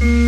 Mm.